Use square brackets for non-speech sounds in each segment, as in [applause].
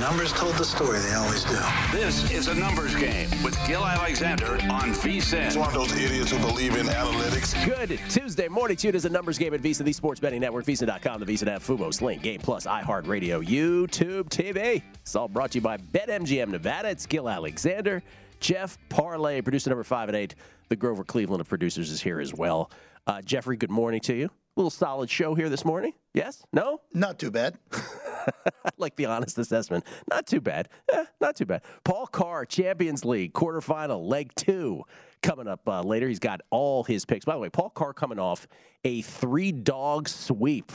The numbers told the story, they always do. This is a numbers game with Gill Alexander on VSIN. It's one of those idiots who believe in analytics. Good Tuesday morning. Tune is a numbers game at VSIN, the Sports Betting Network, VSIN.com, the VSIN app, Fubo, Sling, Game Plus, iHeartRadio, YouTube TV. It's all brought to you by BetMGM Nevada. It's Gill Alexander. Jeff Parlay, producer number five and eight. The Grover Cleveland of producers is here as well. Uh, Jeffrey, good morning to you. Little solid show here this morning. Yes? No? Not too bad. I [laughs] like the honest assessment. Not too bad. Eh, not too bad. Paul Carr, Champions League, quarterfinal, leg two, coming up uh, later. He's got all his picks. By the way, Paul Carr coming off a three dog sweep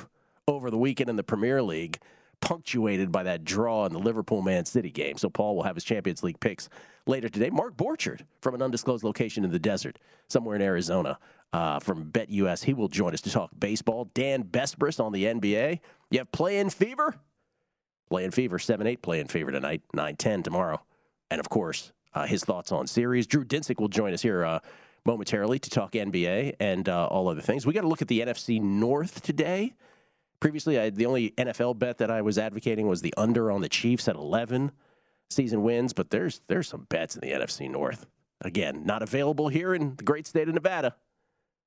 over the weekend in the Premier League, punctuated by that draw in the Liverpool Man City game. So Paul will have his Champions League picks later today. Mark Borchard from an undisclosed location in the desert, somewhere in Arizona. Uh, from BetUS, he will join us to talk baseball. Dan Besbris on the NBA. You have play-in fever? Play-in fever, 7-8 play-in fever tonight, 9-10 tomorrow. And, of course, uh, his thoughts on series. Drew Dinsick will join us here uh, momentarily to talk NBA and uh, all other things. We got to look at the NFC North today. Previously, I, the only NFL bet that I was advocating was the under on the Chiefs at 11 season wins, but there's there's some bets in the NFC North. Again, not available here in the great state of Nevada,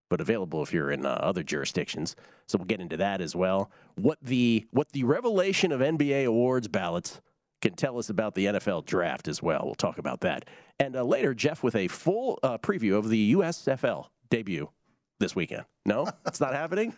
but available if you're in uh, other jurisdictions. So we'll get into that as well. What the what the revelation of NBA awards ballots can tell us about the NFL draft as well. We'll talk about that. And uh, later, Jeff with a full uh, preview of the USFL debut this weekend. No, [laughs] it's not happening.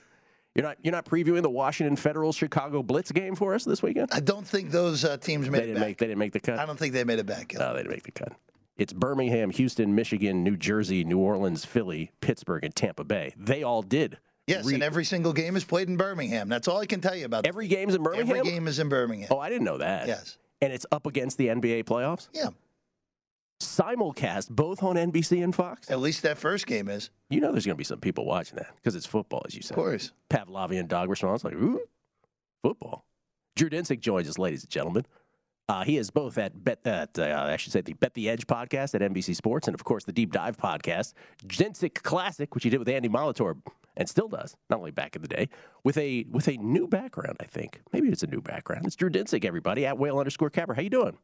You're not you're not previewing the Washington Federal Chicago Blitz game for us this weekend. I don't think those uh, teams made They it didn't back. make they didn't make the cut. I don't think they made it back. Gil. No, they didn't make the cut. It's Birmingham, Houston, Michigan, New Jersey, New Orleans, Philly, Pittsburgh, and Tampa Bay. They all did. yes, Re- and every single game is played in Birmingham. That's all I can tell you about. every game's in Birmingham. Every game is in Birmingham. Oh, I didn't know that. Yes. And it's up against the NBA playoffs. Yeah. Simulcast both on NBC and Fox. At least that first game is. You know, there's going to be some people watching that because it's football, as you said. Of course. Pavlovian dog response, like, ooh, football. Drew Dinsick joins us, ladies and gentlemen. Uh, he is both at Bet, at, uh, I should say, the Bet the Edge podcast at NBC Sports, and of course the Deep Dive podcast, Dinsick Classic, which he did with Andy Molitor, and still does, not only back in the day, with a with a new background. I think maybe it's a new background. It's Drew Dinsick, everybody at Whale underscore Capper. How you doing?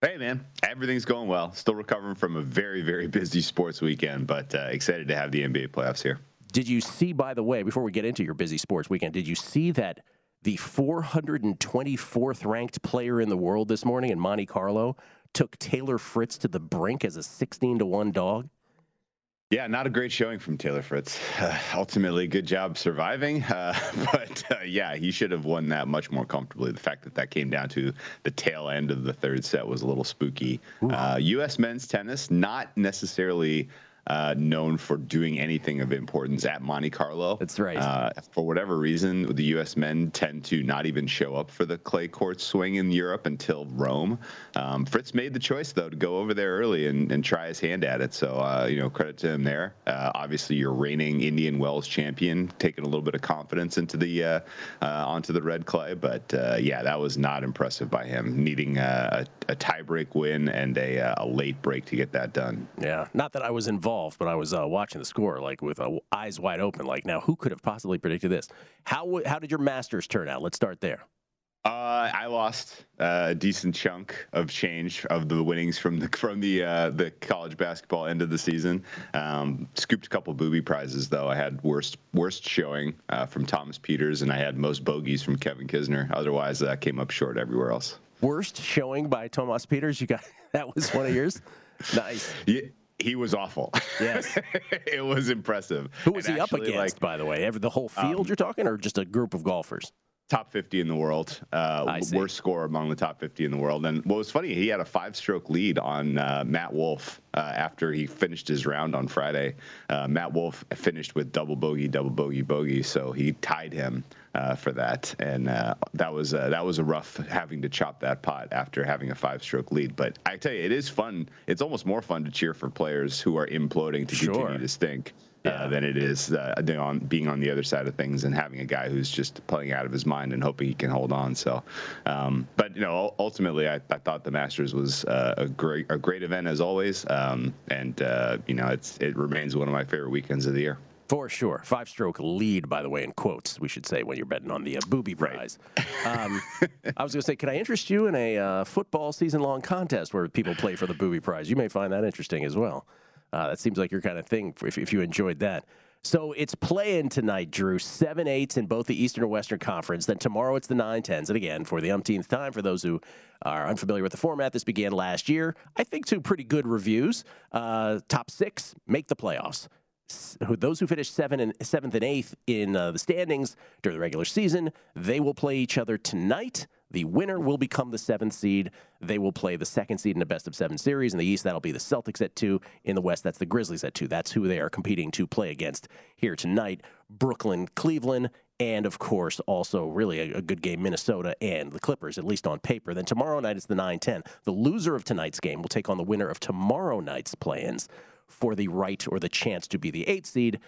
Hey man, everything's going well. Still recovering from a very very busy sports weekend, but uh, excited to have the NBA playoffs here. Did you see, by the way, before we get into your busy sports weekend, did you see that the 424th ranked player in the world this morning in Monte Carlo took Taylor Fritz to the brink as a 16 to 1 dog? Yeah, not a great showing from Taylor Fritz. Uh, [sighs] ultimately, good job surviving, [laughs] uh, but uh, yeah, he should have won that much more comfortably. The fact that that came down to the tail end of the third set was a little spooky. U.S. Uh, men's tennis, not necessarily uh, known for doing anything of importance at Monte Carlo. That's right. Uh, for whatever reason, the U.S. men tend to not even show up for the clay court swing in Europe until Rome. Um, Fritz made the choice though to go over there early and, and try his hand at it. So uh, you know, credit to him there. Uh, obviously, your reigning Indian Wells champion, taking a little bit of confidence into the uh, uh, onto the red clay. But yeah, that was not impressive by him, needing a, a tiebreak win and a, a late break to get that done. Yeah, not that I was involved but I was uh, watching the score like with uh, eyes wide open. Like, now who could have possibly predicted this? How how did your Masters turn out? Let's start there. Uh, I lost a decent chunk of change of the winnings from the from the uh, the college basketball end of the season. Um, scooped a couple booby prizes though. I had worst worst showing uh, from Thomas Pieters, and I had most bogeys from Kevin Kisner. Otherwise, that came up short everywhere else. Worst showing by Thomas Pieters. You got [laughs] that was one of yours. [laughs] nice. Yeah he was awful. Yes, [laughs] it was impressive. Who was and he actually, up against, like, by the way? The whole field um, you're talking, or just a group of golfers? Top 50 in the world, uh, worst score among the top 50 in the world. And what was funny, he had a five-stroke lead on uh, Matt Wolff uh, after he finished his round on Friday. Uh, Matt Wolff finished with double bogey, double bogey, bogey, so he tied him uh, for that, and uh, that was uh, that was a rough having to chop that pot after having a five-stroke lead. But I tell you, it is fun. It's almost more fun to cheer for players who are imploding to sure. continue to stink. Uh, yeah. than it is uh, on being on the other side of things and having a guy who's just playing out of his mind and hoping he can hold on. So, um, but you know, ultimately, I, I thought the Masters was uh, a great a great event as always, um, and you know, it's it remains one of my favorite weekends of the year. For sure. Five stroke lead, by the way, in quotes, we should say when you're betting on the uh, booby prize. Right. Um, [laughs] I was going to say, can I interest you in a uh, football season long contest where people play for the booby prize? You may find that interesting as well. Uh, that seems like your kind of thing if, if you enjoyed that. So it's playing tonight, Drew. Seven eights in both the Eastern and Western Conference. Then tomorrow it's the nine tens. And again, for the umpteenth time, for those who are unfamiliar with the format, this began last year. I think two pretty good reviews. Uh, top six make the playoffs those who finish seven and seventh and eighth in uh, the standings during the regular season, they will play each other tonight. The winner will become the seventh seed. They will play the second seed in a best of seven series. In the East, that'll be the Celtics at two. In the West, that's the Grizzlies at two. That's who they are competing to play against here tonight. Brooklyn, Cleveland, and of course, also really a, a, good game, Minnesota and the Clippers, at least on paper. Then tomorrow night is the 9 10. The loser of tonight's game will take on the winner of tomorrow night's play ins for the right or the chance to be the eighth seed,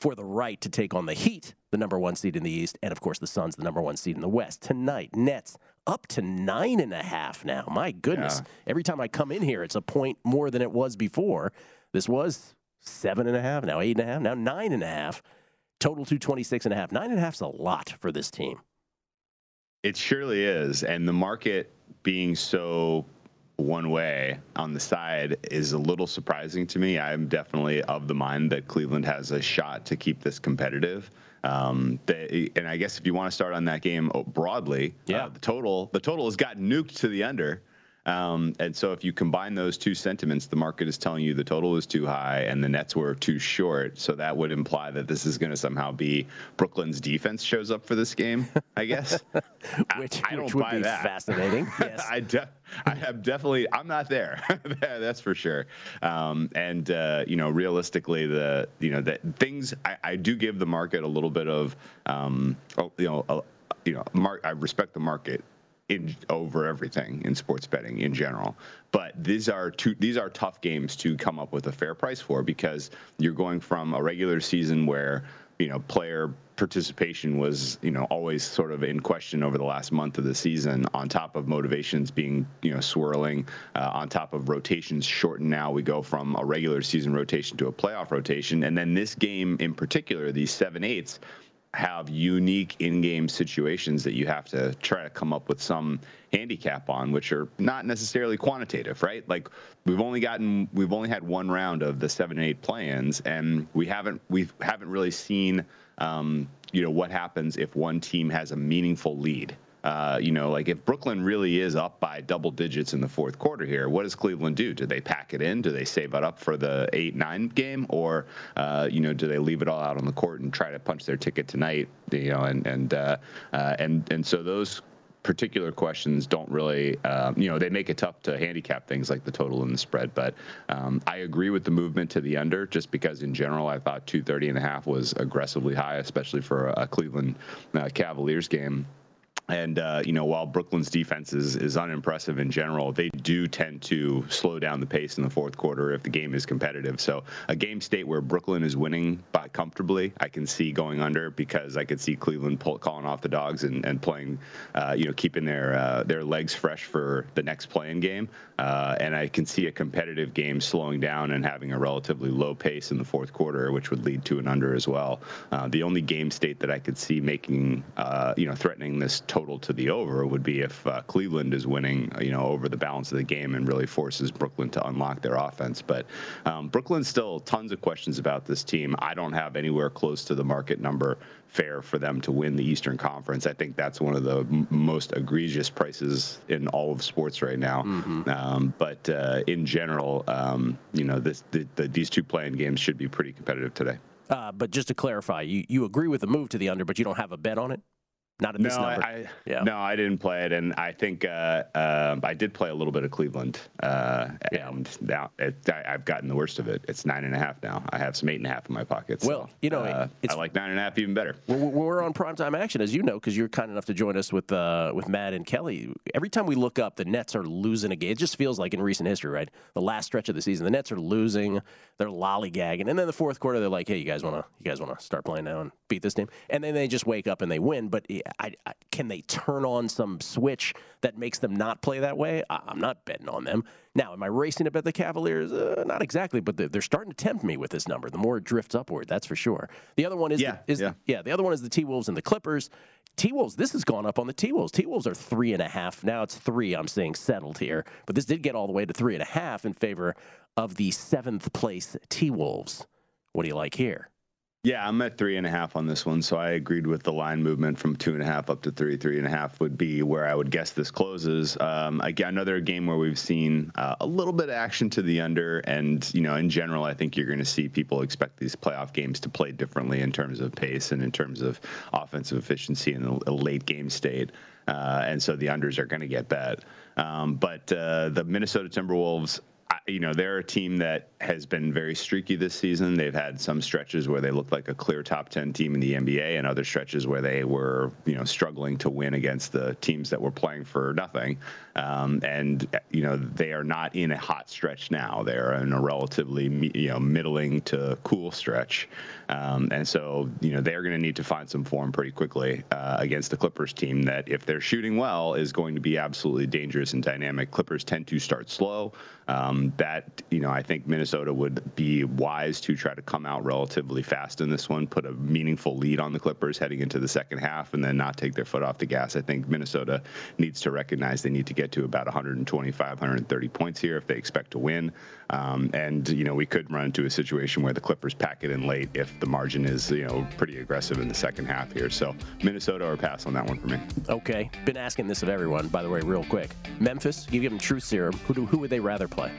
for the right to take on the Heat, the number one seed in the East, and of course the Suns, the number one seed in the West. Tonight, Nets up to nine and a half now. My goodness. Yeah. Every time I come in here, it's a point more than it was before. This was seven and a half, now eight and a half, now nine and a half. Total to 26 and a half. Nine and a half is a lot for this team. It surely is. And the market being so one way on the side is a little surprising to me. I'm definitely of the mind that Cleveland has a shot to keep this competitive. Um, they, and I guess if you want to start on that game broadly, uh, yeah, uh, the total the total has got nuked to the under. Um, and so if you combine those two sentiments, the market is telling you the total is too high and the Nets were too short. So that would imply that this is going to somehow be Brooklyn's defense shows up for this game, I guess. [laughs] which, I, I don't which would buy be that. fascinating. [laughs] Yes. I, de- I have definitely, I'm not [laughs] there. That's for sure. Um, and, uh, you know, realistically, the, you know, that things, I, I, do give the market a little bit of, um, oh, you know, uh, you know, mark, I respect the market in, over everything in sports betting in general. But these are two, these are tough games to come up with a fair price for because you're going from a regular season where you know player participation was you know always sort of in question over the last month of the season on top of motivations being you know swirling uh, on top of rotations shortened now we go from a regular season rotation to a playoff rotation and then this game in particular these seven eights have unique in-game situations that you have to try to come up with some handicap on, which are not necessarily quantitative, right? Like we've only gotten, we've only had one round of the seven and eight play-ins, and we haven't, we haven't really seen, um, you know, what happens if one team has a meaningful lead. Uh, you know, like if Brooklyn really is up by double digits in the fourth quarter here, what does Cleveland do? Do they pack it in? Do they save it up for the eight nine game, or uh, you know, do they leave it all out on the court and try to punch their ticket tonight? You know, and and uh, uh, and and so those particular questions don't really, um, you know, they make it tough to handicap things like the total and the spread. But um, I agree with the movement to the under, just because in general I thought 230 and a half was aggressively high, especially for a Cleveland uh, Cavaliers game. And uh, you know, while Brooklyn's defense is, is unimpressive in general, they do tend to slow down the pace in the fourth quarter if the game is competitive. So a game state where Brooklyn is winning by comfortably, I can see going under because I could see Cleveland pull, calling off the dogs and, and playing, uh, you know, keeping their uh, their legs fresh for the next playing game. Uh, and I can see a competitive game slowing down and having a relatively low pace in the fourth quarter, which would lead to an under as well. Uh, the only game state that I could see making, uh, you know, threatening this total to the over would be if uh, Cleveland is winning, you know, over the balance of the game and really forces Brooklyn to unlock their offense. But um, Brooklyn still tons of questions about this team. I don't have anywhere close to the market number fair for them to win the Eastern Conference. I think that's one of the m- most egregious prices in all of sports right now. Mm-hmm. Um, but uh, in general, um, you know, this, the, the, these two playing games should be pretty competitive today. Uh, but just to clarify, you, you agree with the move to the under, but you don't have a bet on it? Not at this no, number. I, yeah. No, I didn't play it, and I think uh, uh, I did play a little bit of Cleveland. Uh, yeah. And now it, I, have gotten the worst of it. It's nine and a half now. I have some eight and a half in my pockets. Well, so, you know, uh, I like nine and a half even better. We're, we're on primetime action, as you know, because you're kind enough to join us with uh, with Matt and Kelly. Every time we look up, the Nets are losing a game. It just feels like in recent history, right? The last stretch of the season, the Nets are losing. They're lollygagging, and then the fourth quarter, they're like, "Hey, you guys want to you guys want to start playing now and beat this team?" And then they just wake up and they win. But I, I can they turn on some switch that makes them not play that way, I'm not betting on them. Now, am I racing to bet the Cavaliers? Uh, not exactly, but they're starting to tempt me with this number. The more it drifts upward, that's for sure. The other one is, yeah, the, is yeah. yeah, the other one is the T Wolves and the Clippers. T Wolves, this has gone up on the T Wolves. T Wolves are three and a half. Now it's three, I'm seeing settled here. But this did get all the way to three and a half in favor of the seventh place T Wolves. What do you like here? Yeah, I'm at three and a half on this one. So I agreed with the line movement from two and a half up to three. Three and a half would be where I would guess this closes. Um, again, another game where we've seen uh, a little bit of action to the under. And, you know, in general, I think you're going to see people expect these playoff games to play differently in terms of pace and in terms of offensive efficiency in a late game state. Uh, and so the unders are going to get bet. Um, but uh, the Minnesota Timberwolves, you know, they're a team that has been very streaky this season. They've had some stretches where they looked like a clear top 10 team in the NBA and other stretches where they were, you know, struggling to win against the teams that were playing for nothing. Um, and, you know, they are not in a hot stretch now. They're in a relatively, you know, middling to cool stretch. Um, and so, you know, they're going to need to find some form pretty quickly uh, against the Clippers team that, if they're shooting well, is going to be absolutely dangerous and dynamic. Clippers tend to start slow. Um, that, you know, I think Minnesota would be wise to try to come out relatively fast in this one, put a meaningful lead on the Clippers heading into the second half, and then not take their foot off the gas. I think Minnesota needs to recognize they need to get to about 125, 130 points here if they expect to win. Um, and, you know, we could run into a situation where the Clippers pack it in late if the margin is, you know, pretty aggressive in the second half here. So Minnesota or pass on that one for me. Okay. Been asking this of everyone, by the way, real quick. Memphis, you give them truth serum. Who, do, who would they rather play?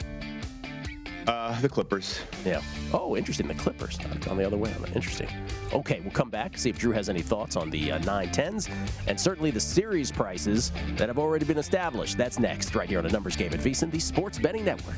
Uh, the Clippers. Yeah. Oh, interesting. The Clippers. It's on the other way. Interesting. Okay, we'll come back, see if Drew has any thoughts on the uh, 910s and certainly the series prices that have already been established. That's next, right here on a numbers game at VSiN, the Sports Betting Network.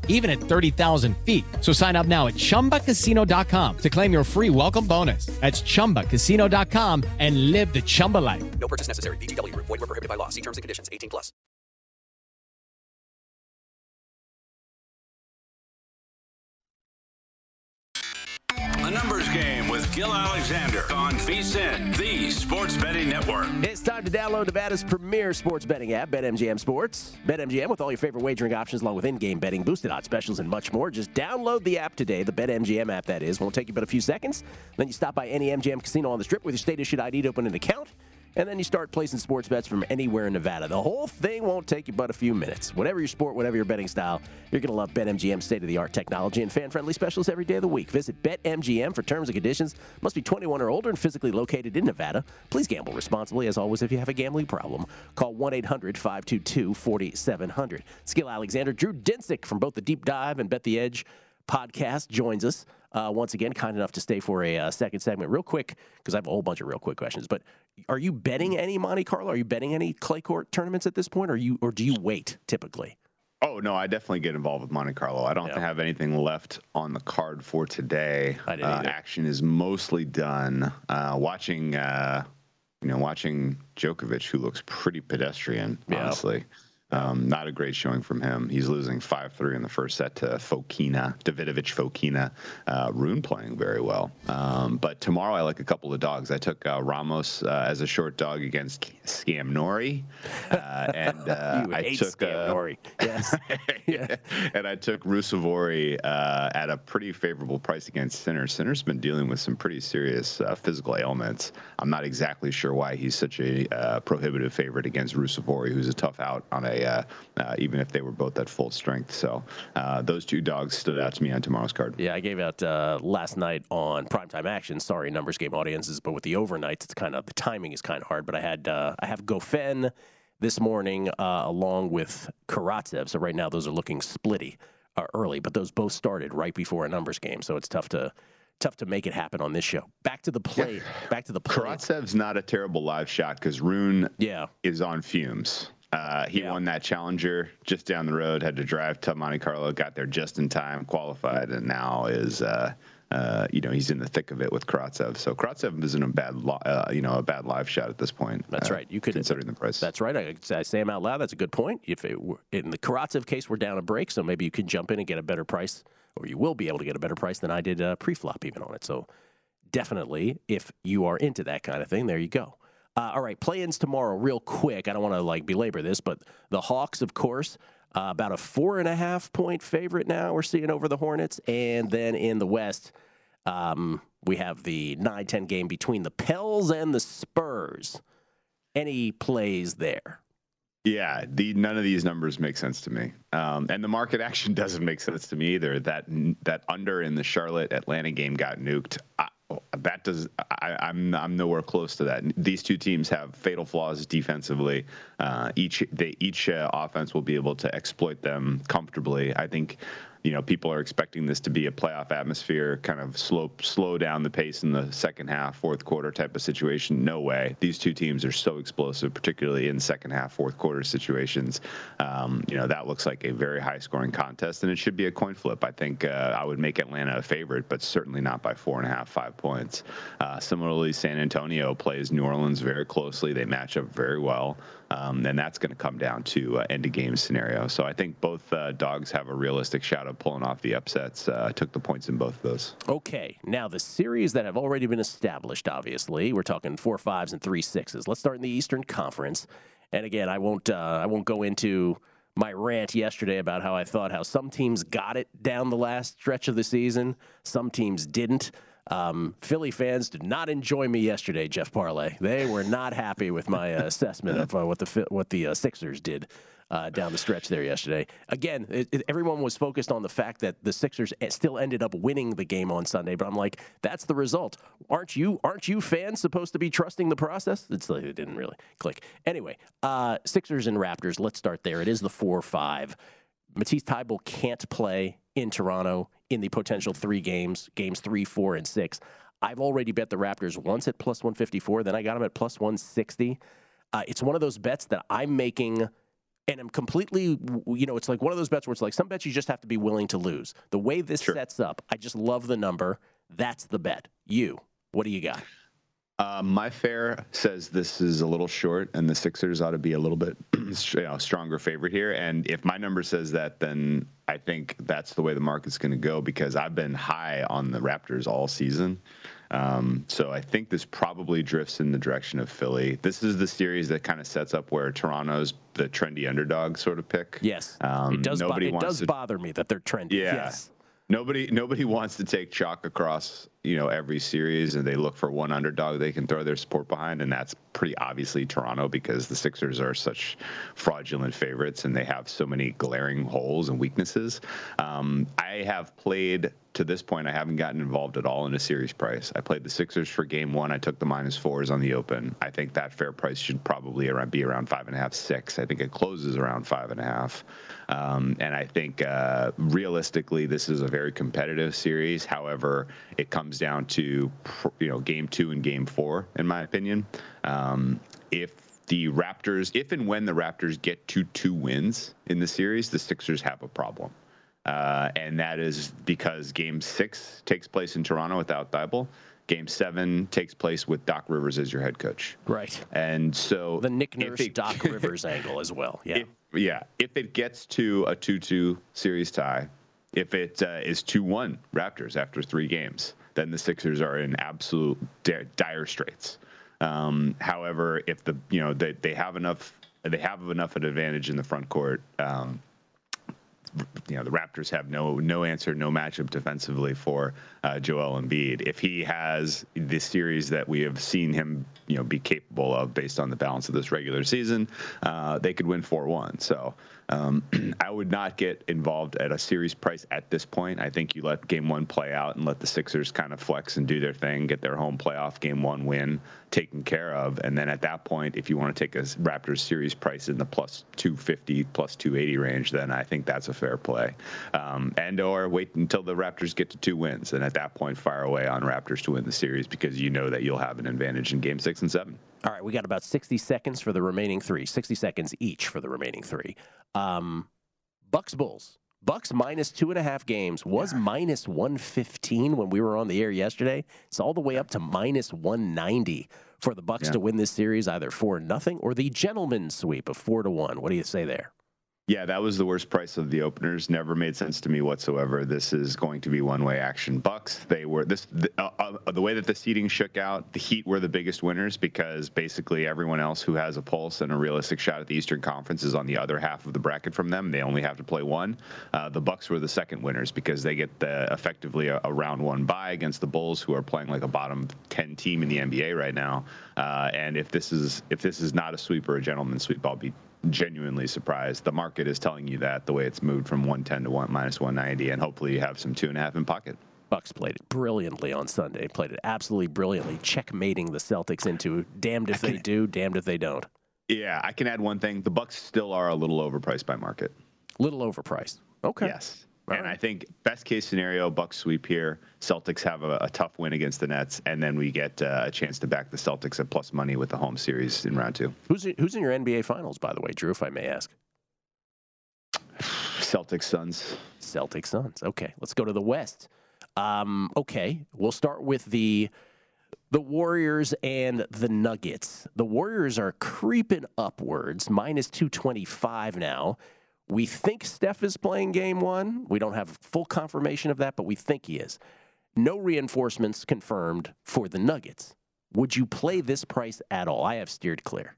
even at 30,000 feet. So sign up now at chumbacasino.com to claim your free welcome bonus. That's chumbacasino.com and live the Chumba life. No purchase necessary. VGW, void, were prohibited by law. See terms and conditions 18 plus. A numbers game with Gill Alexander on VSIN, the sports betting network. It's time to download Nevada's premier sports betting app, BetMGM Sports. BetMGM with all your favorite wagering options, along with in-game betting, boosted odds specials, and much more. Just download the app today, the BetMGM app that is. Won't take you but a few seconds. Then you stop by any MGM casino on the strip with your state-issued ID to open an account. And then you start placing sports bets from anywhere in Nevada. The whole thing won't take you but a few minutes. Whatever your sport, whatever your betting style, you're going to love BetMGM's state of the art technology and fan friendly specials every day of the week. Visit BetMGM for terms and conditions. Must be 21 or older and physically located in Nevada. Please gamble responsibly. As always, if you have a gambling problem, call 1 800 522 4700. Skill Alexander, Drew Dinsick from both the Deep Dive and Bet the Edge podcast joins us uh, once again, kind enough to stay for a uh, second segment. Real quick, because I have a whole bunch of real quick questions. But are you betting any Monte Carlo? Are you betting any clay court tournaments at this point, or you or do you wait typically? Oh no, I definitely get involved with Monte Carlo. I don't Yeah. have anything left on the card for today. Uh, action is mostly done. Uh, watching, uh, you know, watching Djokovic, who looks pretty pedestrian, Yeah. honestly. Um, not a great showing from him. He's losing 5 3 in the first set to Fokina, Davidovich Fokina. Uh, Rune playing very well. Um, but tomorrow I like a couple of dogs. I took uh, Ramos uh, as a short dog against Scam Norrie. Uh, and uh, [laughs] You I took Scam uh, Norrie. Yes. [laughs] and I took Ruusuvuori uh, at a pretty favorable price against Sinner. Sinner's been dealing with some pretty serious uh, physical ailments. I'm not exactly sure why he's such a uh, prohibitive favorite against Ruusuvuori, who's a tough out on a uh, uh, even if they were both at full strength. So uh, those two dogs stood out to me on tomorrow's card. Yeah, I gave out uh, last night on primetime action. Sorry, numbers game audiences, but with the overnights, it's kind of the timing is kind of hard. But I had uh, I have Goffin this morning uh, along with Karatsev. So right now those are looking splitty uh, early, but those both started right before a numbers game. So it's tough to tough to make it happen on this show. Back to the play. Back to the play. Karatsev's not a terrible live shot because Rune Yeah. is on fumes. Uh, he won that challenger just down the road, had to drive to Monte Carlo, got there just in time, qualified, and now is, uh, uh, you know, he's in the thick of it with Karatsev. So Karatsev isn't a bad, li- uh, you know, a bad live shot at this point. That's uh, right. You could considering the price. That's right. I, I say them out loud. That's a good point. If it were, in the Karatsev case, we're down a break, so maybe you can jump in and get a better price, or you will be able to get a better price than I did uh, pre-flop even on it. So definitely, if you are into that kind of thing, there you go. Uh, all right, play-ins tomorrow, real quick. I don't want to like belabor this, but the Hawks, of course, uh, about a four and a half point favorite now. We're seeing over the Hornets, and then in the West, um, we have the 9-10 game between the Pels and the Spurs. Any plays there? Yeah, the none of these numbers make sense to me, um, and the market action [laughs] doesn't make sense to me either. That that under in the Charlotte Atlanta game got nuked. I, that does. I, I'm I'm nowhere close to that. These two teams have fatal flaws defensively. Uh, each they each uh, offense will be able to exploit them comfortably. I think you know, people are expecting this to be a playoff atmosphere, kind of slow slow down the pace in the second half, fourth quarter type of situation. No way. These two teams are so explosive, particularly in second half, fourth quarter situations. Um, you know, that looks like a very high scoring contest, and it should be a coin flip. I think uh, I would make Atlanta a favorite, but certainly not by four and a half, five points. Uh, similarly, San Antonio plays New Orleans very closely. They match up very well. Um, and that's going to come down to uh, end of game scenario. So I think both uh, dogs have a realistic shot of pulling off the upsets. Uh, took the points in both of those. Okay, now the series that have already been established. Obviously, we're talking four fives and three sixes. Let's start in the Eastern Conference. And again, I won't uh, I won't go into my rant yesterday about how I thought how some teams got it down the last stretch of the season, some teams didn't. Um, Philly fans did not enjoy me yesterday, Jeff Parlay. They were not happy with my uh, [laughs] assessment of uh, what the what the uh, Sixers did uh, down the stretch there yesterday. Again, it, it, everyone was focused on the fact that the Sixers still ended up winning the game on Sunday, but I'm like, that's the result. Aren't you? Aren't you fans supposed to be trusting the process? It's like it didn't really click. Anyway, uh, Sixers and Raptors. Let's start there. It is the four-five. Matisse Thybulle can't play in Toronto in the potential three games, games three, four, and six. I've already bet the Raptors once at plus 154, then I got them at plus 160. Uh, it's one of those bets that I'm making and I'm completely, you know, it's like one of those bets where it's like some bets you just have to be willing to lose. The way this sure. sets up, I just love the number. That's the bet. You, what do you got? Uh, my fair says this is a little short, and the Sixers ought to be a little bit [clears throat] you know, stronger favorite here. And if my number says that, then I think that's the way the market's going to go because I've been high on the Raptors all season. Um, so I think this probably drifts in the direction of Philly. This is the series that kind of sets up where Toronto's the trendy underdog sort of pick. Yes, um, it does. Nobody bo- it does to, bother me that they're trendy. Yeah. Yes. Nobody, nobody [laughs] wants to take chalk across, you know, every series, and they look for one underdog they can throw their support behind, and that's pretty obviously Toronto because the Sixers are such fraudulent favorites, and they have so many glaring holes and weaknesses. Um, I have played to this point, I haven't gotten involved at all in a series price. I played the Sixers for game one. I took the minus fours on the open. I think that fair price should probably around, be around five and a half, six. I think it closes around five and a half. Um, and I think uh, realistically, this is a very competitive series. However, it comes down to you know game two and game four, in my opinion. Um, if the Raptors, if and when the Raptors get to two wins in the series, the Sixers have a problem. Uh, and that is because Game Six takes place in Toronto without Thybulle. Game Seven takes place with Doc Rivers as your head coach. Right. And so the Nick Nurse it, Doc [laughs] Rivers angle as well. Yeah. If, yeah. If it gets to a two-two series tie, if it uh, is two-one Raptors after three games, then the Sixers are in absolute dire straits. Um, however, if the you know they, they have enough they have enough an advantage in the front court. Um, you know the Raptors have no no answer, no matchup defensively for uh, Joel Embiid. If he has the series that we have seen him, you know, be capable of based on the balance of this regular season, uh, they could win four one. So um, [clears throat] I would not get involved at a series price at this point. I think you let game one play out and let the Sixers kind of flex and do their thing, get their home playoff game one win taken care of. And then at that point, if you want to take a Raptors series price in the plus 250, plus 280 range, then I think that's a fair play. Um, and or wait until the Raptors get to two wins. And at that point, fire away on Raptors to win the series because you know that you'll have an advantage in game six and seven. All right, we got about 60 seconds for the remaining three. 60 seconds each for the remaining three. Um, Bucks Bulls. Bucks minus two and a half games was yeah. minus 115 when we were on the air yesterday. It's all the way up to minus 190 for the Bucks yeah. to win this series, either four nothing or the gentleman's sweep of four to one. What do you say there? Yeah, that was the worst price of the openers. Never made sense to me whatsoever. This is going to be one-way action. Bucks. They were this the, uh, uh, the way that the seating shook out. The Heat were the biggest winners because basically everyone else who has a pulse and a realistic shot at the Eastern Conference is on the other half of the bracket from them. They only have to play one. Uh, the Bucks were the second winners because they get the, effectively a, a, round one bye against the Bulls, who are playing like a bottom ten team in the NBA right now. Uh, and if this is if this is not a sweep or a gentleman sweep, I'll be genuinely surprised. The market is telling you that the way it's moved from 110 to 1 minus 190, and hopefully you have some two and a half in pocket. Bucks played it brilliantly on Sunday. Played it absolutely brilliantly, checkmating the Celtics into damned if they do, damned if they don't. Yeah, I can add one thing. The Bucks still are a little overpriced by market. Little overpriced. Okay. Yes. And I think best case scenario, Bucks sweep here. Celtics have a, a tough win against the Nets, and then we get uh, a chance to back the Celtics at plus money with the home series in round two. Who's who's in your NBA Finals, by the way, Drew? If I may ask. [sighs] Celtics Suns. Celtics Suns. Okay, let's go to the West. Um, okay, we'll start with the the Warriors and the Nuggets. The Warriors are creeping upwards, minus 225 now. We think Steph is playing game one. We don't have full confirmation of that, but we think he is. No reinforcements confirmed for the Nuggets. Would you play this price at all? I have steered clear.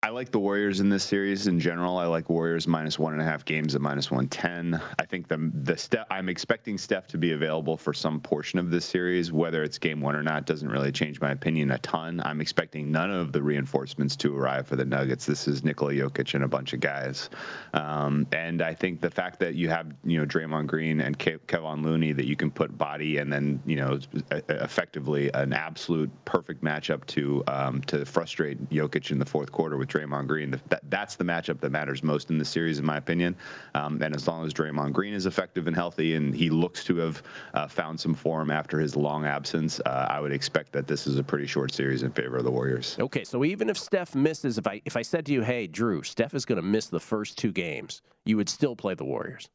I like the Warriors in this series in general. I like Warriors minus one and a half games at minus one ten. I think the the Steph, I'm expecting Steph to be available for some portion of this series, whether it's game one or not doesn't really change my opinion a ton. I'm expecting none of the reinforcements to arrive for the Nuggets. This is Nikola Jokic and a bunch of guys, um, and I think the fact that you have you know Draymond Green and Ke- Kevon Looney that you can put body and then you know effectively an absolute perfect matchup to um, to frustrate Jokic in the fourth quarter with Draymond Green. That, that's the matchup that matters most in the series, in my opinion. Um, and as long as Draymond Green is effective and healthy, and he looks to have uh, found some form after his long absence, uh, I would expect that this is a pretty short series in favor of the Warriors. Okay, so even if Steph misses, if I if I said to you, "Hey, Drew, Steph is going to miss the first two games," you would still play the Warriors.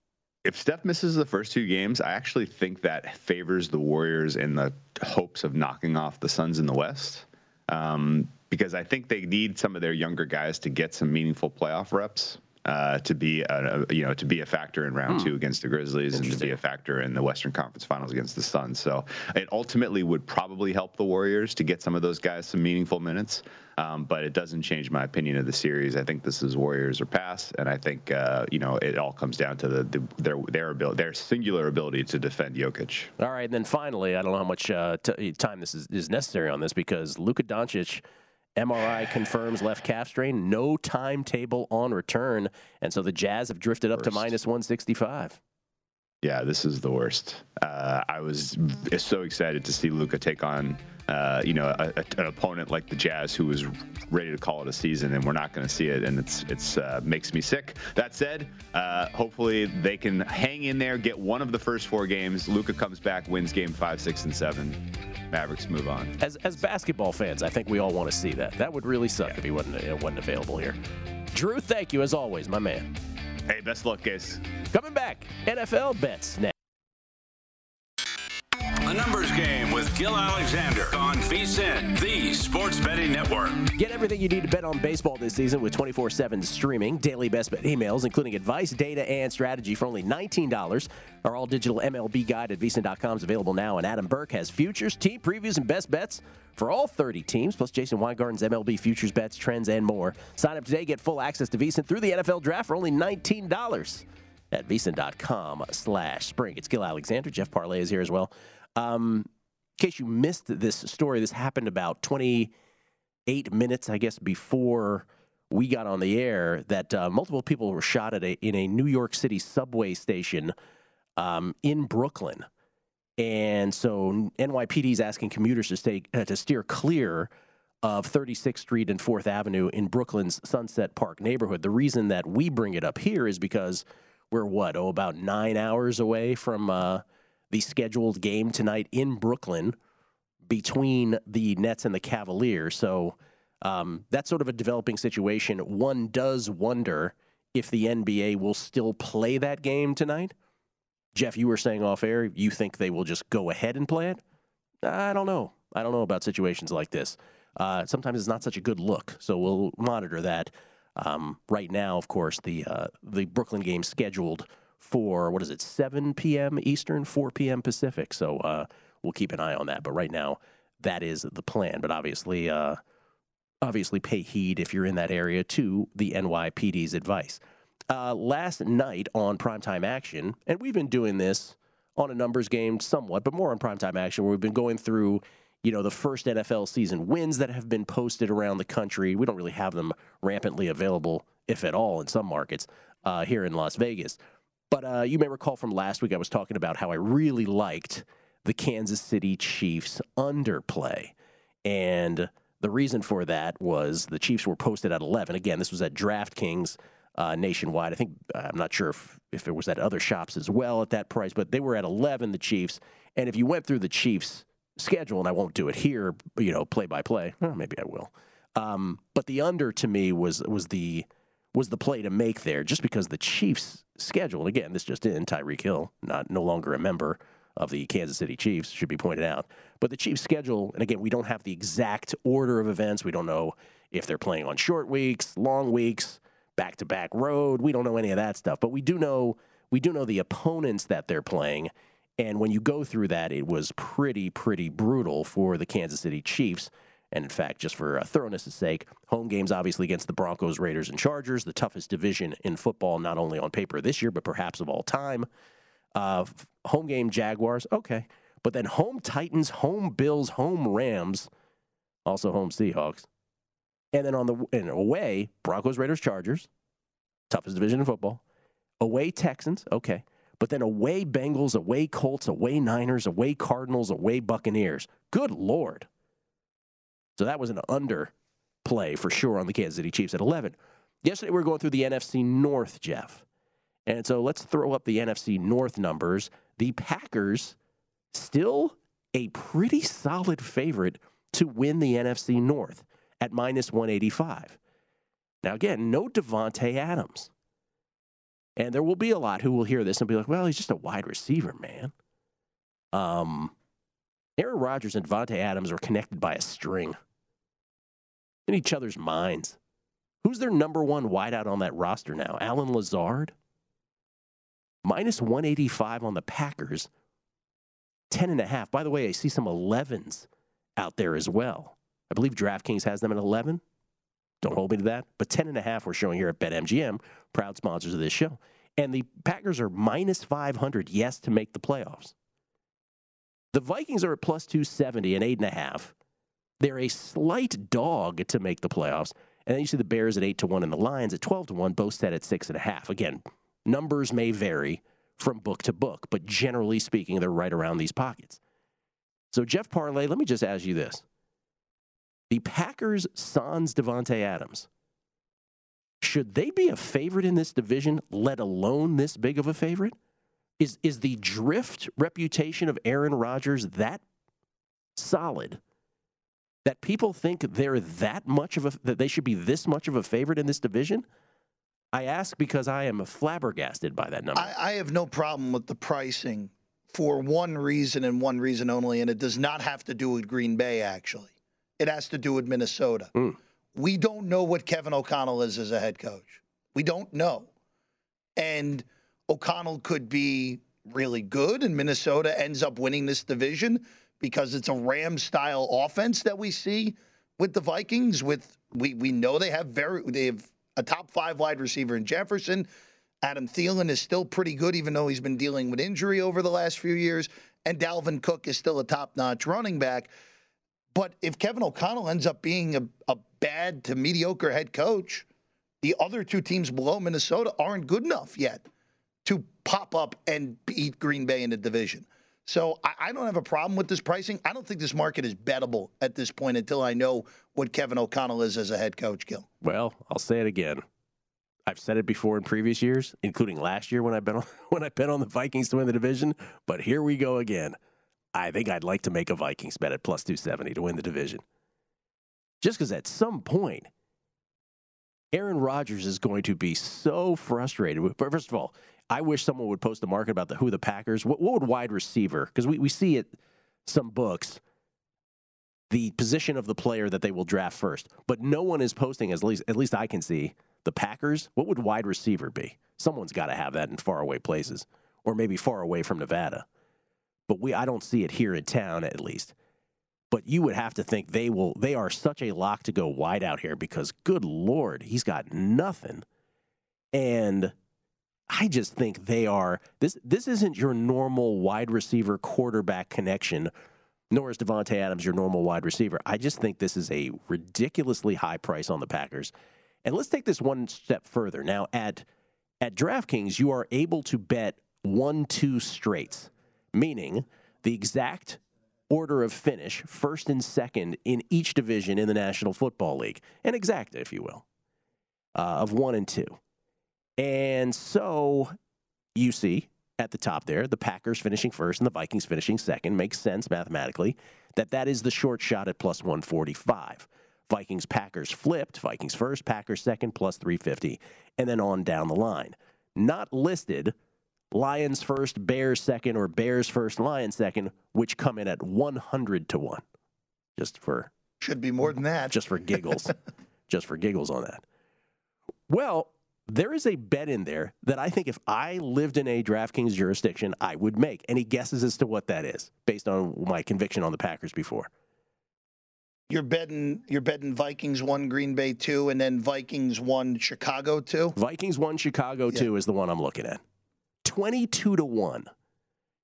If Steph misses the first two games, I actually think that favors the Warriors in the hopes of knocking off the Suns in the West. Um, because I think they need some of their younger guys to get some meaningful playoff reps. Uh, to be a, you know to be a factor in round hmm. two against the Grizzlies and to be a factor in the Western Conference Finals against the Suns. So it ultimately would probably help the Warriors to get some of those guys some meaningful minutes. Um, but it doesn't change my opinion of the series. I think this is Warriors or pass, and I think uh, you know it all comes down to the, the, their their ability, their singular ability to defend Jokic. All right, and then finally, I don't know how much uh, t- time this is, is necessary on this because Luka Doncic MRI confirms left calf strain. No timetable on return. And so the Jazz have drifted up to minus 165. Yeah, this is the worst. Uh, I was so excited to see Luka take on, uh, you know, a, a, an opponent like the Jazz who was ready to call it a season, and we're not going to see it, and it's it's uh, makes me sick. That said, uh, hopefully they can hang in there, get one of the first four games. Luka comes back, wins game five, six, and seven. Mavericks move on. As as basketball fans, I think we all want to see that. That would really suck yeah. if he wasn't it wasn't available here. Drew, thank you as always, my man. Hey, best luck, guys. Coming back, NFL bets next. Gill Alexander on VSIN, the Sports Betting Network. Get everything you need to bet on baseball this season with 24 7 streaming, daily best bet emails, including advice, data, and strategy for only $19. Our all digital MLB guide at VSIN.com is available now, and Adam Burke has futures, team previews, and best bets for all 30 teams, plus Jason Weingarten's MLB futures bets, trends, and more. Sign up today, get full access to VSIN through the NFL draft for only $19 at VSIN.com slash spring. It's Gill Alexander. Jeff Parlay is here as well. Um, in case you missed this story, this happened about 28 minutes, I guess, before we got on the air, that uh, multiple people were shot at a, in a New York City subway station um, in Brooklyn. And so NYPD is asking commuters to stay uh, to steer clear of 36th Street and 4th Avenue in Brooklyn's Sunset Park neighborhood. The reason that we bring it up here is because we're what oh about nine hours away from uh, the scheduled game tonight in Brooklyn between the Nets and the Cavaliers. So um, that's sort of a developing situation. One does wonder if the NBA will still play that game tonight Jeff, you were saying off air, you think they will just go ahead and play it? I don't know. I don't know about situations like this. Uh, sometimes it's not such a good look, so we'll monitor that. Um, right now, of course, the uh, the Brooklyn game scheduled for what is it, 7 p.m. Eastern, 4 p.m. Pacific. So uh, we'll keep an eye on that. But right now, that is the plan. But obviously, uh, obviously, pay heed if you're in that area to the NYPD's advice uh, last night on primetime action, and we've been doing this on a numbers game somewhat, but more on primetime action, where we've been going through, you know, the first NFL season wins that have been posted around the country. We don't really have them rampantly available, if at all, in some markets uh, here in Las Vegas. But uh, you may recall from last week, I was talking about how I really liked the Kansas City Chiefs underplay. And the reason for that was the Chiefs were posted at 11. Again, this was at DraftKings uh, nationwide. I think I'm not sure if, if it was at other shops as well at that price, but they were at 11, the Chiefs. And if you went through the Chiefs' schedule, and I won't do it here, you know, play by play, well, maybe I will. Um, but the under to me was was the was the play to make there, just because the Chiefs' schedule. And again, this just in Tyreek Hill, not no longer a member of the Kansas City Chiefs, should be pointed out. But the Chiefs' schedule, and again, we don't have the exact order of events. We don't know if they're playing on short weeks, long weeks, back to back road. We don't know any of that stuff. But we do know we do know the opponents that they're playing. And when you go through that, it was pretty, pretty brutal for the Kansas City Chiefs. And in fact, just for uh, thoroughness' sake, home games obviously against the Broncos, Raiders, and Chargers, the toughest division in football, not only on paper this year, but perhaps of all time. Uh, home game Jaguars, okay. But then home Titans, home Bills, home Rams, also home Seahawks. And then on the away, Broncos, Raiders, Chargers, toughest division in football. Away Texans, okay. But then away Bengals, away Colts, away Niners, away Cardinals, away Buccaneers. Good Lord. So that was an under play for sure on the Kansas City Chiefs at 11. Yesterday we were going through the NFC North, Jeff. And so let's throw up the NFC North numbers. The Packers still a pretty solid favorite to win the NFC North at minus 185. Now, again, no Davante Adams. And there will be a lot who will hear this and be like, well, he's just a wide receiver, man. Um, Aaron Rodgers and Davante Adams are connected by a string in each other's minds. Who's their number one wideout on that roster now? Allen Lazard? Minus 185 on the Packers. 10 and a half. By the way, I see some 11s out there as well. I believe DraftKings has them at 11. Don't hold me to that. But 10 and a half we're showing here at BetMGM, proud sponsors of this show. And the Packers are minus 500, yes, to make the playoffs. The Vikings are at plus 270 and eight and a half. They're a slight dog to make the playoffs. And then you see the Bears at 8 to 1 and the Lions at 12 to 1, both set at 6.5. Again, numbers may vary from book to book, but generally speaking, they're right around these pockets. So, Jeff Parlay, let me just ask you this. The Packers, Sans Davante Adams, should they be a favorite in this division, let alone this big of a favorite? Is, is the drift reputation of Aaron Rodgers that solid that people think they're that much of a, that they should be this much of a favorite in this division? I ask because I am flabbergasted by that number. I, I have no problem with the pricing for one reason and one reason only, and it does not have to do with Green Bay, actually. It has to do with Minnesota. Mm. We don't know what Kevin O'Connell is as a head coach. We don't know. And O'Connell could be really good, and Minnesota ends up winning this division because it's a Ram style offense that we see with the Vikings. With we we know they have very they have a top five wide receiver in Jefferson. Adam Thielen is still pretty good, even though he's been dealing with injury over the last few years. And Dalvin Cook is still a top notch running back. But if Kevin O'Connell ends up being a, a bad to mediocre head coach, the other two teams below Minnesota aren't good enough yet pop up and beat Green Bay in the division. So I, I, don't have a problem with this pricing. I don't think this market is bettable at this point until I know what Kevin O'Connell is as a head coach, Gill. Well, I'll say it again. I've said it before in previous years, including last year when I bet on [laughs] when I bet on the Vikings to win the division. But here we go again. I think I'd like to make a Vikings bet at plus two seventy to win the division. Just because at some point, Aaron Rodgers is going to be so frustrated. First of all, I wish someone would post a market about the who the Packers. What, what would wide receiver? Because we, we see it some books the position of the player that they will draft first. But no one is posting, as least at least I can see, the Packers. What would wide receiver be? Someone's got to have that in faraway places, or maybe far away from Nevada. But we, I don't see it here in town, at least. But you would have to think they will. They are such a lock to go wide out here because, good lord, he's got nothing, and I just think they are this this isn't your normal wide receiver quarterback connection, nor is Davante Adams your normal wide receiver. I just think this is a ridiculously high price on the Packers. And let's take this one step further. Now at at DraftKings, you are able to bet one two straights, meaning the exact order of finish, first and second in each division in the National Football League, an exacta, if you will, uh, of one and two. And so you see at the top there, the Packers finishing first and the Vikings finishing second. Makes sense mathematically that that is the short shot at plus 145. Vikings Packers flipped, Vikings first, Packers second, plus 350, and then on down the line. Not listed, Lions first, Bears second, or Bears first, Lions second, which come in at 100 to 1. Just for. Should be more than that. Just for giggles. [laughs] just for giggles on that. Well, there is a bet in there that I think if I lived in a DraftKings jurisdiction, I would make. Any guesses as to what that is based on my conviction on the Packers before? You're betting you're betting Vikings one, Green Bay two, and then Vikings one, Chicago two. Vikings one, Chicago yeah. two is the one I'm looking at. Twenty-two to one.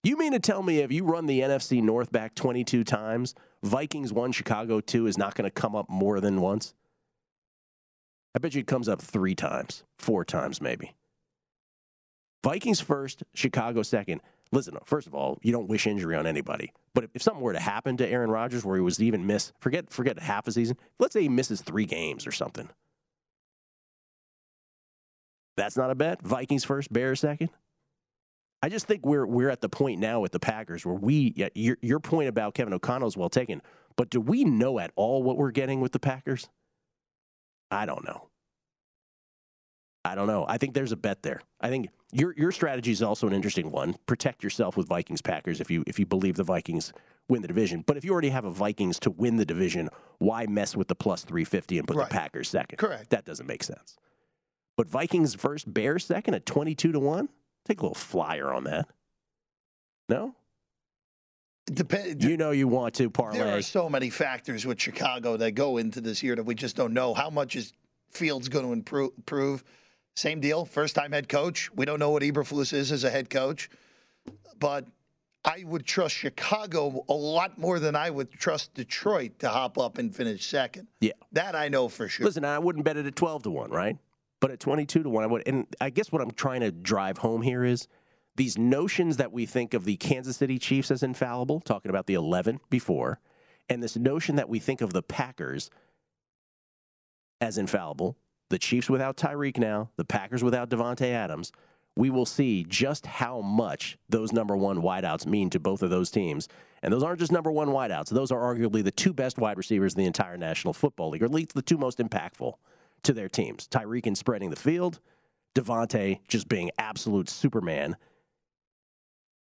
You mean to tell me if you run the NFC North back 22 times, Vikings one, Chicago two is not going to come up more than once? I bet you it comes up three times, four times maybe. Vikings first, Chicago second. Listen, first of all, you don't wish injury on anybody. But if something were to happen to Aaron Rodgers where he was even miss, forget forget half a season. Let's say he misses three games or something. That's not a bet. Vikings first, Bears second. I just think we're we're at the point now with the Packers where we yeah, your your point about Kevin O'Connell is well taken. But do we know at all what we're getting with the Packers? I don't know. I don't know. I think there's a bet there. I think your your strategy is also an interesting one. Protect yourself with Vikings Packers if you if you believe the Vikings win the division. But if you already have a Vikings to win the division, why mess with the plus 350 and put right. the Packers second? Correct. That doesn't make sense. But Vikings first, Bears second at 22 to 1? Take a little flyer on that. No? Dep- you know you want to parlay. There are so many factors with Chicago that go into this year that we just don't know. How much is Fields going to improve? Same deal. First time head coach. We don't know what Eberflus is as a head coach, but I would trust Chicago a lot more than I would trust Detroit to hop up and finish second. Yeah, that I know for sure. Listen, I wouldn't bet it at twelve to one, right? But at twenty-two to one, I would. And I guess what I'm trying to drive home here is these notions that we think of the Kansas City Chiefs as infallible, talking about the 11 before, and this notion that we think of the Packers as infallible, the Chiefs without Tyreek now, the Packers without Davante Adams, we will see just how much those number one wideouts mean to both of those teams. And those aren't just number one wideouts, those are arguably the two best wide receivers in the entire National Football League, or at least the two most impactful to their teams. Tyreek in spreading the field, Davante just being absolute Superman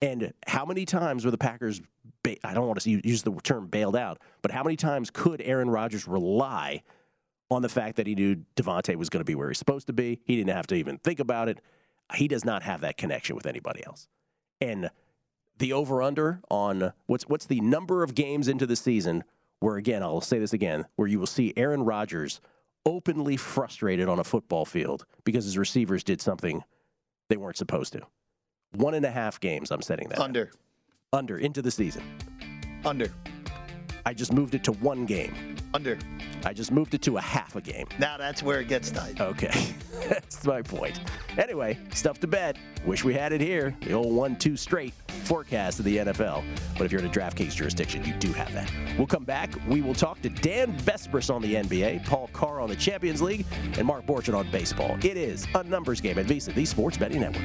and how many times were the Packers, ba- I don't want to use the term bailed out, but how many times could Aaron Rodgers rely on the fact that he knew Davante was going to be where he's supposed to be? He didn't have to even think about it. He does not have that connection with anybody else. And the over under on what's what's the number of games into the season where again, I'll say this again, where you will see Aaron Rodgers openly frustrated on a football field because his receivers did something they weren't supposed to. One and a half games, I'm setting that. Under. Under into the season. Under. I just moved it to one game. Under. I just moved it to a half a game. Now that's where it gets tight. Okay. [laughs] that's my point. Anyway, stuff to bet. Wish we had it here. The old one, two straight forecast of the NFL. But if you're in a DraftKings jurisdiction, you do have that. We'll come back. We will talk to Dan Besbris on the NBA, Paul Carr on the Champions League, and Mark Borchardt on baseball. It is a numbers game at VSiN, the Sports Betting Network.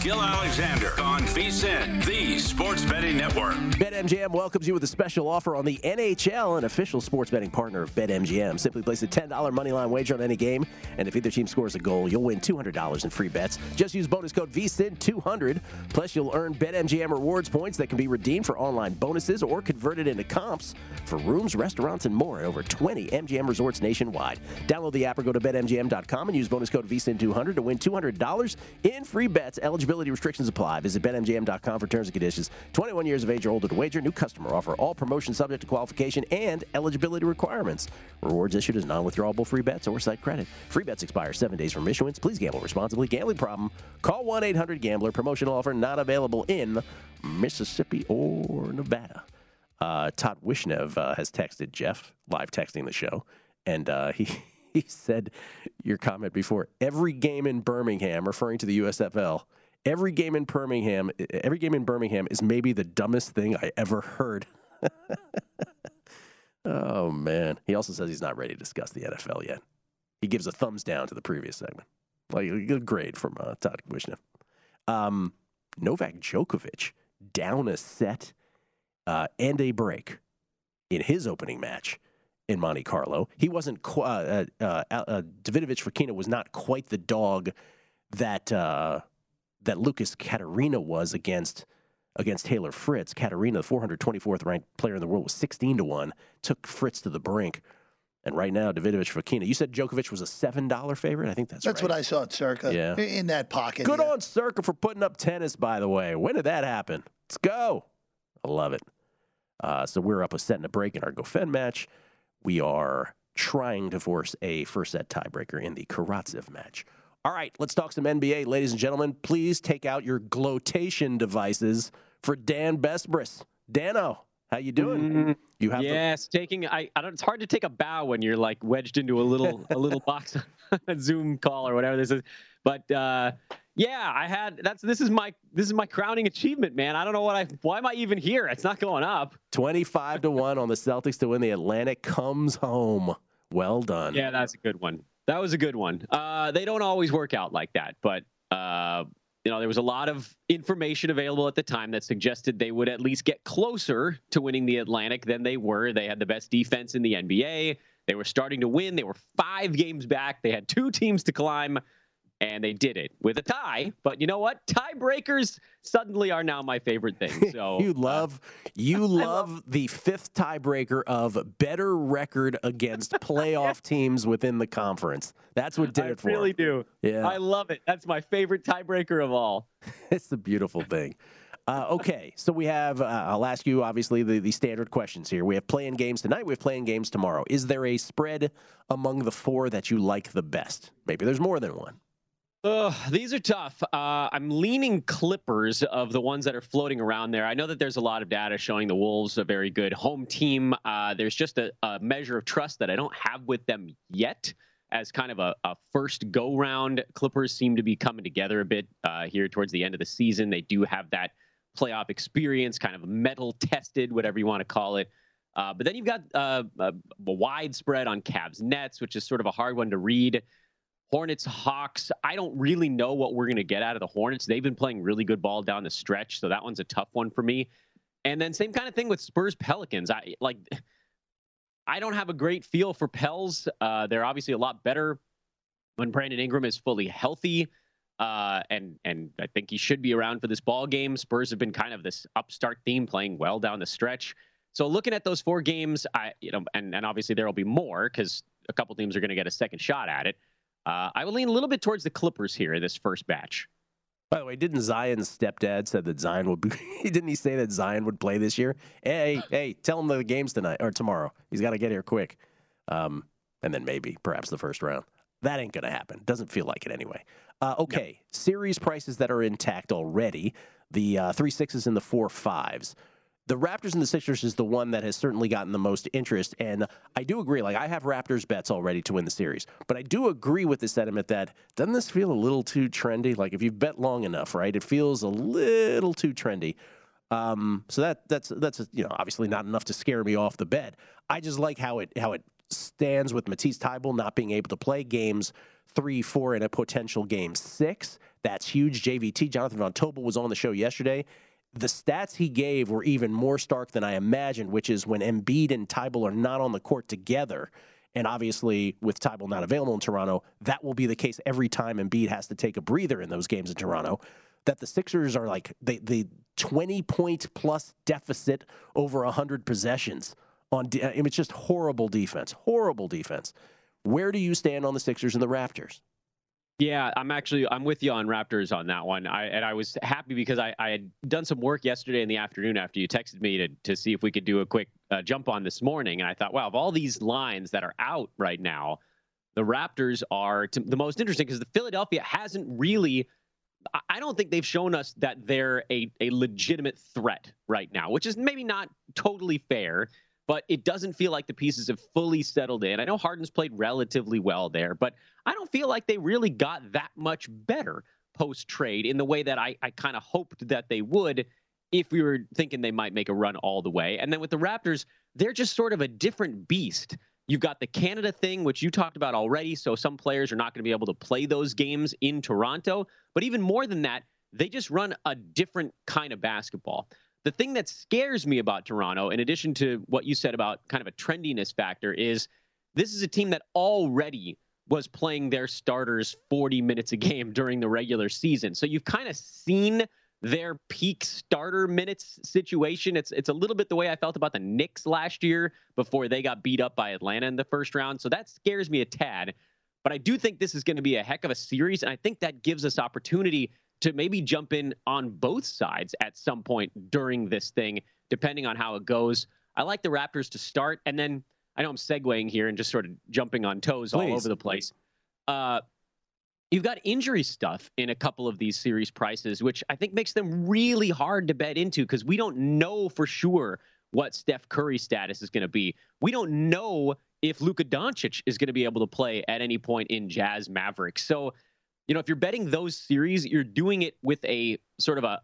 Gill Alexander on VSIN, the Sports Betting Network. BetMGM welcomes you with a special offer on the NHL, an official sports betting partner of BetMGM. Simply place a $10 moneyline wager on any game, and if either team scores a goal, you'll win $200 in free bets. Just use bonus code VSIN200. Plus, you'll earn BetMGM rewards points that can be redeemed for online bonuses or converted into comps for rooms, restaurants, and more at over 20 MGM resorts nationwide. Download the app or go to BetMGM.com and use bonus code VSIN200 to win $200 in free bets. Eligibility restrictions apply. Visit BetMGM.com for terms and conditions. 21 years of age or older to wager. New customer offer. All promotions subject to qualification and eligibility requirements. Rewards issued as non-withdrawable free bets or site credit. Free bets expire seven days from issuance. Please gamble responsibly. Gambling problem? Call 1-800-GAMBLER. Promotional offer not available in Mississippi or Nevada. Uh, Todd Wishnev uh, has texted Jeff, live texting the show, and uh, [laughs] he he said your comment before. Every game in Birmingham, referring to the USFL, every game in Birmingham, every game in Birmingham is maybe the dumbest thing I ever heard. [laughs] oh man. He also says he's not ready to discuss the NFL yet. He gives a thumbs down to the previous segment. Like a good grade from uh, Todd Wishnev. Um, Novak Djokovic down a set uh, and a break in his opening match in Monte Carlo. He wasn't qu- uh, uh, uh, Davidovich Fokina was not quite the dog that uh, that Lucas Catarina was against against Taylor Fritz. Catarina, the 424th ranked player in the world, was 16 to one. Took Fritz to the brink. And right now, Davidovich Fokina. You said Djokovic was a seven dollar favorite. I think that's That's right. what I saw at Circa. Yeah. In that pocket. Good yeah. on Circa for putting up tennis, by the way. When did that happen? Let's go. I love it. Uh, so we're up a set and a break in our Goffin match. We are trying to force a first set tiebreaker in the Karatsev match. All right, let's talk some NBA, ladies and gentlemen. Please take out your glotation devices for Dan Besbris. Dano, how you doing? You have yes, taking I, I don't. It's hard to take a bow when you're like wedged into a little a little [laughs] box, a Zoom call or whatever this is. But uh, yeah, I had that's this is my this is my crowning achievement, man. I don't know what I why am I even here? It's not going up. 25 to 1 on the Celtics to win the Atlantic comes home. Well done. Yeah, that's a good one. That was a good one. Uh, they don't always work out like that, but uh, you know there was a lot of information available at the time that suggested they would at least get closer to winning the Atlantic than they were. They had the best defense in the NBA. They were starting to win. They were five games back. They had two teams to climb, and they did it with a tie. But you know what? Tiebreakers suddenly are now my favorite thing. [laughs] So you love you [laughs] love the fifth tiebreaker of better record against [laughs] playoff teams within the conference. That's what did I it for I really do. Yeah. I love it. That's my favorite tiebreaker of all. it's a beautiful thing. Uh, okay, so we have. Uh, I'll ask you obviously the, the standard questions here. We have playing games tonight. We have playing games tomorrow. Is there a spread among the four that you like the best? Maybe there's more than one. Ugh, these are tough. Uh, I'm leaning Clippers of the ones that are floating around there. I know that there's a lot of data showing the Wolves a very good home team. Uh, there's just a, a measure of trust that I don't have with them yet. As kind of a, a first go round, Clippers seem to be coming together a bit uh, here towards the end of the season. They do have that playoff experience, kind of metal tested, whatever you want to call it. Uh, but then you've got uh, a, a on Cavs Nets, which is sort of a hard one to read. Hornets, Hawks. I don't really know what we're going to get out of the Hornets. They've been playing really good ball down the stretch, so that one's a tough one for me. And then same kind of thing with Spurs Pelicans. I like I don't have a great feel for Pels. Uh, they're obviously a lot better when Brandon Ingram is fully healthy. Uh, and and I think he should be around for this ball game. Spurs have been kind of this upstart theme, playing well down the stretch. So looking at those four games, I you know, and and obviously there will be more because a couple teams are going to get a second shot at it. Uh, I will lean a little bit towards the Clippers here in this first batch. By the way, didn't Zion's stepdad said that Zion would be? [laughs] didn't he say that Zion would play this year? Hey, hey, tell him the game's tonight or tomorrow. He's got to get here quick, um, and then maybe perhaps the first round. That ain't gonna happen. Doesn't feel like it anyway. Uh, okay, series prices that are intact already. The uh, three sixes and the four fives. The Raptors and the Sixers is the one that has certainly gotten the most interest, and I do agree. Like I have Raptors bets already to win the series, but I do agree with the sentiment that doesn't this feel a little too trendy? Like if you've bet long enough, right? It feels a little too trendy. Um, so that that's that's you know obviously not enough to scare me off the bed. I just like how it how it stands with Matisse Thybulle not being able to play games three, four, and a potential game six. That's huge. JVT Jonathan Von Tobel was on the show yesterday the stats he gave were even more stark than I imagined, which is when Embiid and Thybulle are not on the court together. And obviously, with Thybulle not available in Toronto, that will be the case every time Embiid has to take a breather in those games in Toronto. That the Sixers are like the, the 20 point plus deficit over 100 possessions. On de- I mean, it's just horrible defense, horrible defense. Where do you stand on the Sixers and the Raptors? Yeah, I'm actually I'm with you on Raptors on that one. I and I was happy because I, I had done some work yesterday in the afternoon after you texted me to to see if we could do a quick uh, jump on this morning, and I thought, wow, of all these lines that are out right now, the Raptors are to, the most interesting because the Philadelphia hasn't really. I don't think they've shown us that they're a a legitimate threat right now, which is maybe not totally fair but it doesn't feel like the pieces have fully settled in. I know Harden's played relatively well there, but I don't feel like they really got that much better post trade in the way that I, I kind of hoped that they would if we were thinking they might make a run all the way. And then with the Raptors, they're just sort of a different beast. You've got the Canada thing, which you talked about already. So some players are not going to be able to play those games in Toronto. But even more than that, they just run a different kind of basketball. The thing that scares me about Toronto, in addition to what you said about kind of a trendiness factor, is this is a team that already was playing their starters 40 minutes a game [laughs] during the regular season. So you've kind of seen their peak starter minutes situation. It's it's a little bit the way I felt about the Knicks last year before they got beat up by Atlanta in the first round. So that scares me a tad. But I do think this is going to be a heck of a series, and I think that gives us opportunity to maybe jump in on both sides at some point during this thing, depending on how it goes. I like the Raptors to start, and then I know I'm segueing here and just sort of jumping on toes Please. all over the place. Uh, you've got injury stuff in a couple of these series prices, which I think makes them really hard to bet into because we don't know for sure what Steph Curry's status is going to be. We don't know if Luka Doncic is going to be able to play at any point in Jazz Mavericks. So you know, if you're betting those series, you're doing it with a sort of a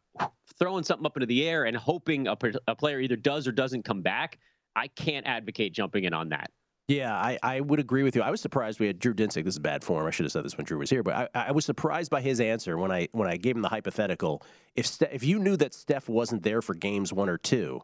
throwing something up into the air and hoping a, a player either does or doesn't come back. I can't advocate jumping in on that. Yeah, I, I would agree with you. I was surprised we had Drew Dinsick. This is bad form. I should have said this when Drew was here, but I, I was surprised by his answer when I when I gave him the hypothetical. If Ste- if you knew that Steph wasn't there for games one or two,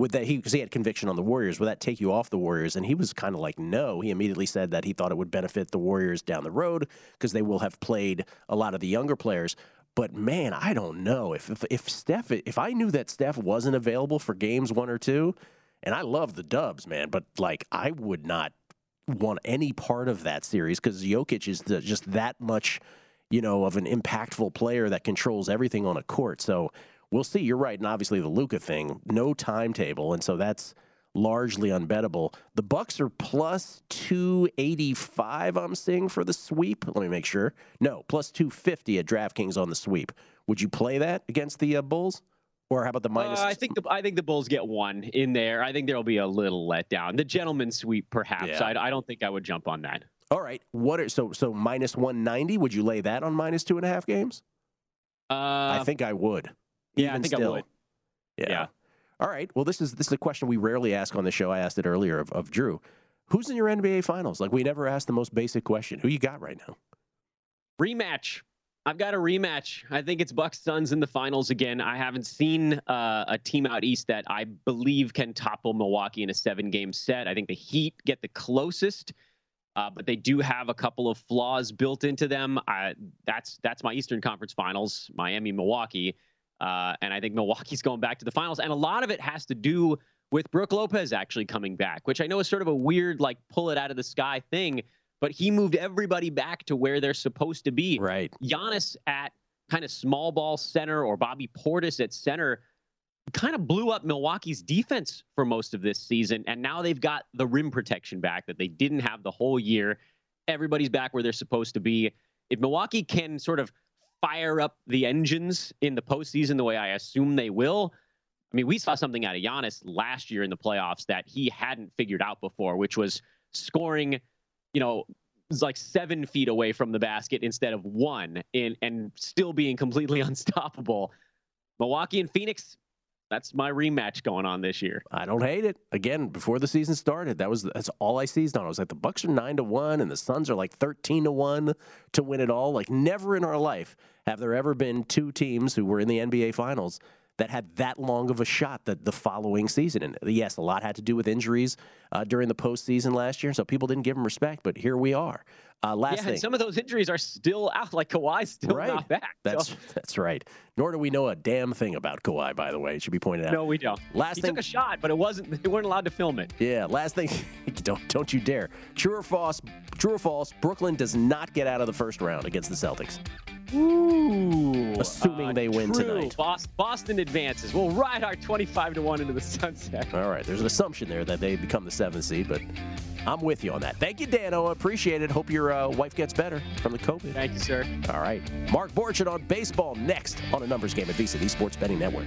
would that he because he had conviction on the Warriors? Would that take you off the Warriors? And he was kind of like, no. He immediately said that he thought it would benefit the Warriors down the road because they will have played a lot of the younger players. But man, I don't know if, if if Steph if I knew that Steph wasn't available for games one or two, and I love the Dubs, man, but like I would not want any part of that series because Jokic is the, just that much, you know, of an impactful player that controls everything on a court. So we'll see. You're right, and obviously the Luka thing, no timetable, and so that's largely unbettable. The Bucks are plus 285 I'm seeing for the sweep. Let me make sure. No, plus 250 at DraftKings on the sweep. Would you play that against the uh, Bulls? Or how about the minus? Uh, I think the I think the Bulls get one in there. I think there'll be a little letdown. The gentleman sweep, perhaps. Yeah. I, I don't think I would jump on that. All right. What are so so minus one ninety? Would you lay that on minus two and a half games? Uh, I think I would. Yeah, I think still. I would. Yeah. yeah. All right. Well, this is this is a question we rarely ask on the show. I asked it earlier of, of Drew. Who's in your NBA Finals? Like we never asked the most basic question. Who you got right now? Rematch. I've got a rematch. I think it's Bucks Suns in the finals again. I haven't seen uh, a team out east that I believe can topple Milwaukee in a seven game set. I think the Heat get the closest, uh, but they do have a couple of flaws built into them. I, that's that's my Eastern Conference Finals, Miami, Milwaukee, uh, and I think Milwaukee's going back to the finals. And a lot of it has to do with Brook Lopez actually coming back, which I know is sort of a weird like pull it out of the sky thing but he moved everybody back to where they're supposed to be. Right. Giannis at kind of small ball center or Bobby Portis at center kind of blew up Milwaukee's defense for most of this season. And now they've got the rim protection back that they didn't have the whole year. Everybody's back where they're supposed to be. If Milwaukee can sort of fire up the engines in the postseason the way I assume they will, I mean, we saw something out of Giannis last year in the playoffs that he hadn't figured out before, which was scoring you know, like seven feet away from the basket instead of one, and and still being completely [laughs] unstoppable. Milwaukee and Phoenix, that's my rematch going on this year. I don't hate it. Again, before the season started, that was that's all I seized on. I was like, the Bucks are nine to one, and the Suns are like thirteen to one to win it all. Like never in our life have there ever been two teams who were in the NBA Finals that had that long of a shot that the following season. And yes, a lot had to do with injuries uh, during the postseason last year, so people didn't give him respect. But here we are. Uh, last yeah, thing, some of those injuries are still out. Like Kawhi's still right. not back. That's so. that's right. Nor do we know a damn thing about Kawhi. By the way, it should be pointed out. No, we don't. Last he thing, took a shot, but it wasn't. They weren't allowed to film it. Yeah. Last thing, [laughs] don't don't you dare. True or false? True or false? Brooklyn does not get out of the first round against the Celtics. Ooh, assuming uh, they win true. tonight. Boston, Boston advances. We'll ride our 25 to 1 into the [laughs] sunset. All right. There's an assumption there that they become the seventh seed, but I'm with you on that. Thank you, Dano. I appreciate it. Hope your uh, wife gets better from the COVID. Thank you, sir. All right. Mark Borchardt on baseball next on a numbers game at VSiN, the Sports Betting Network.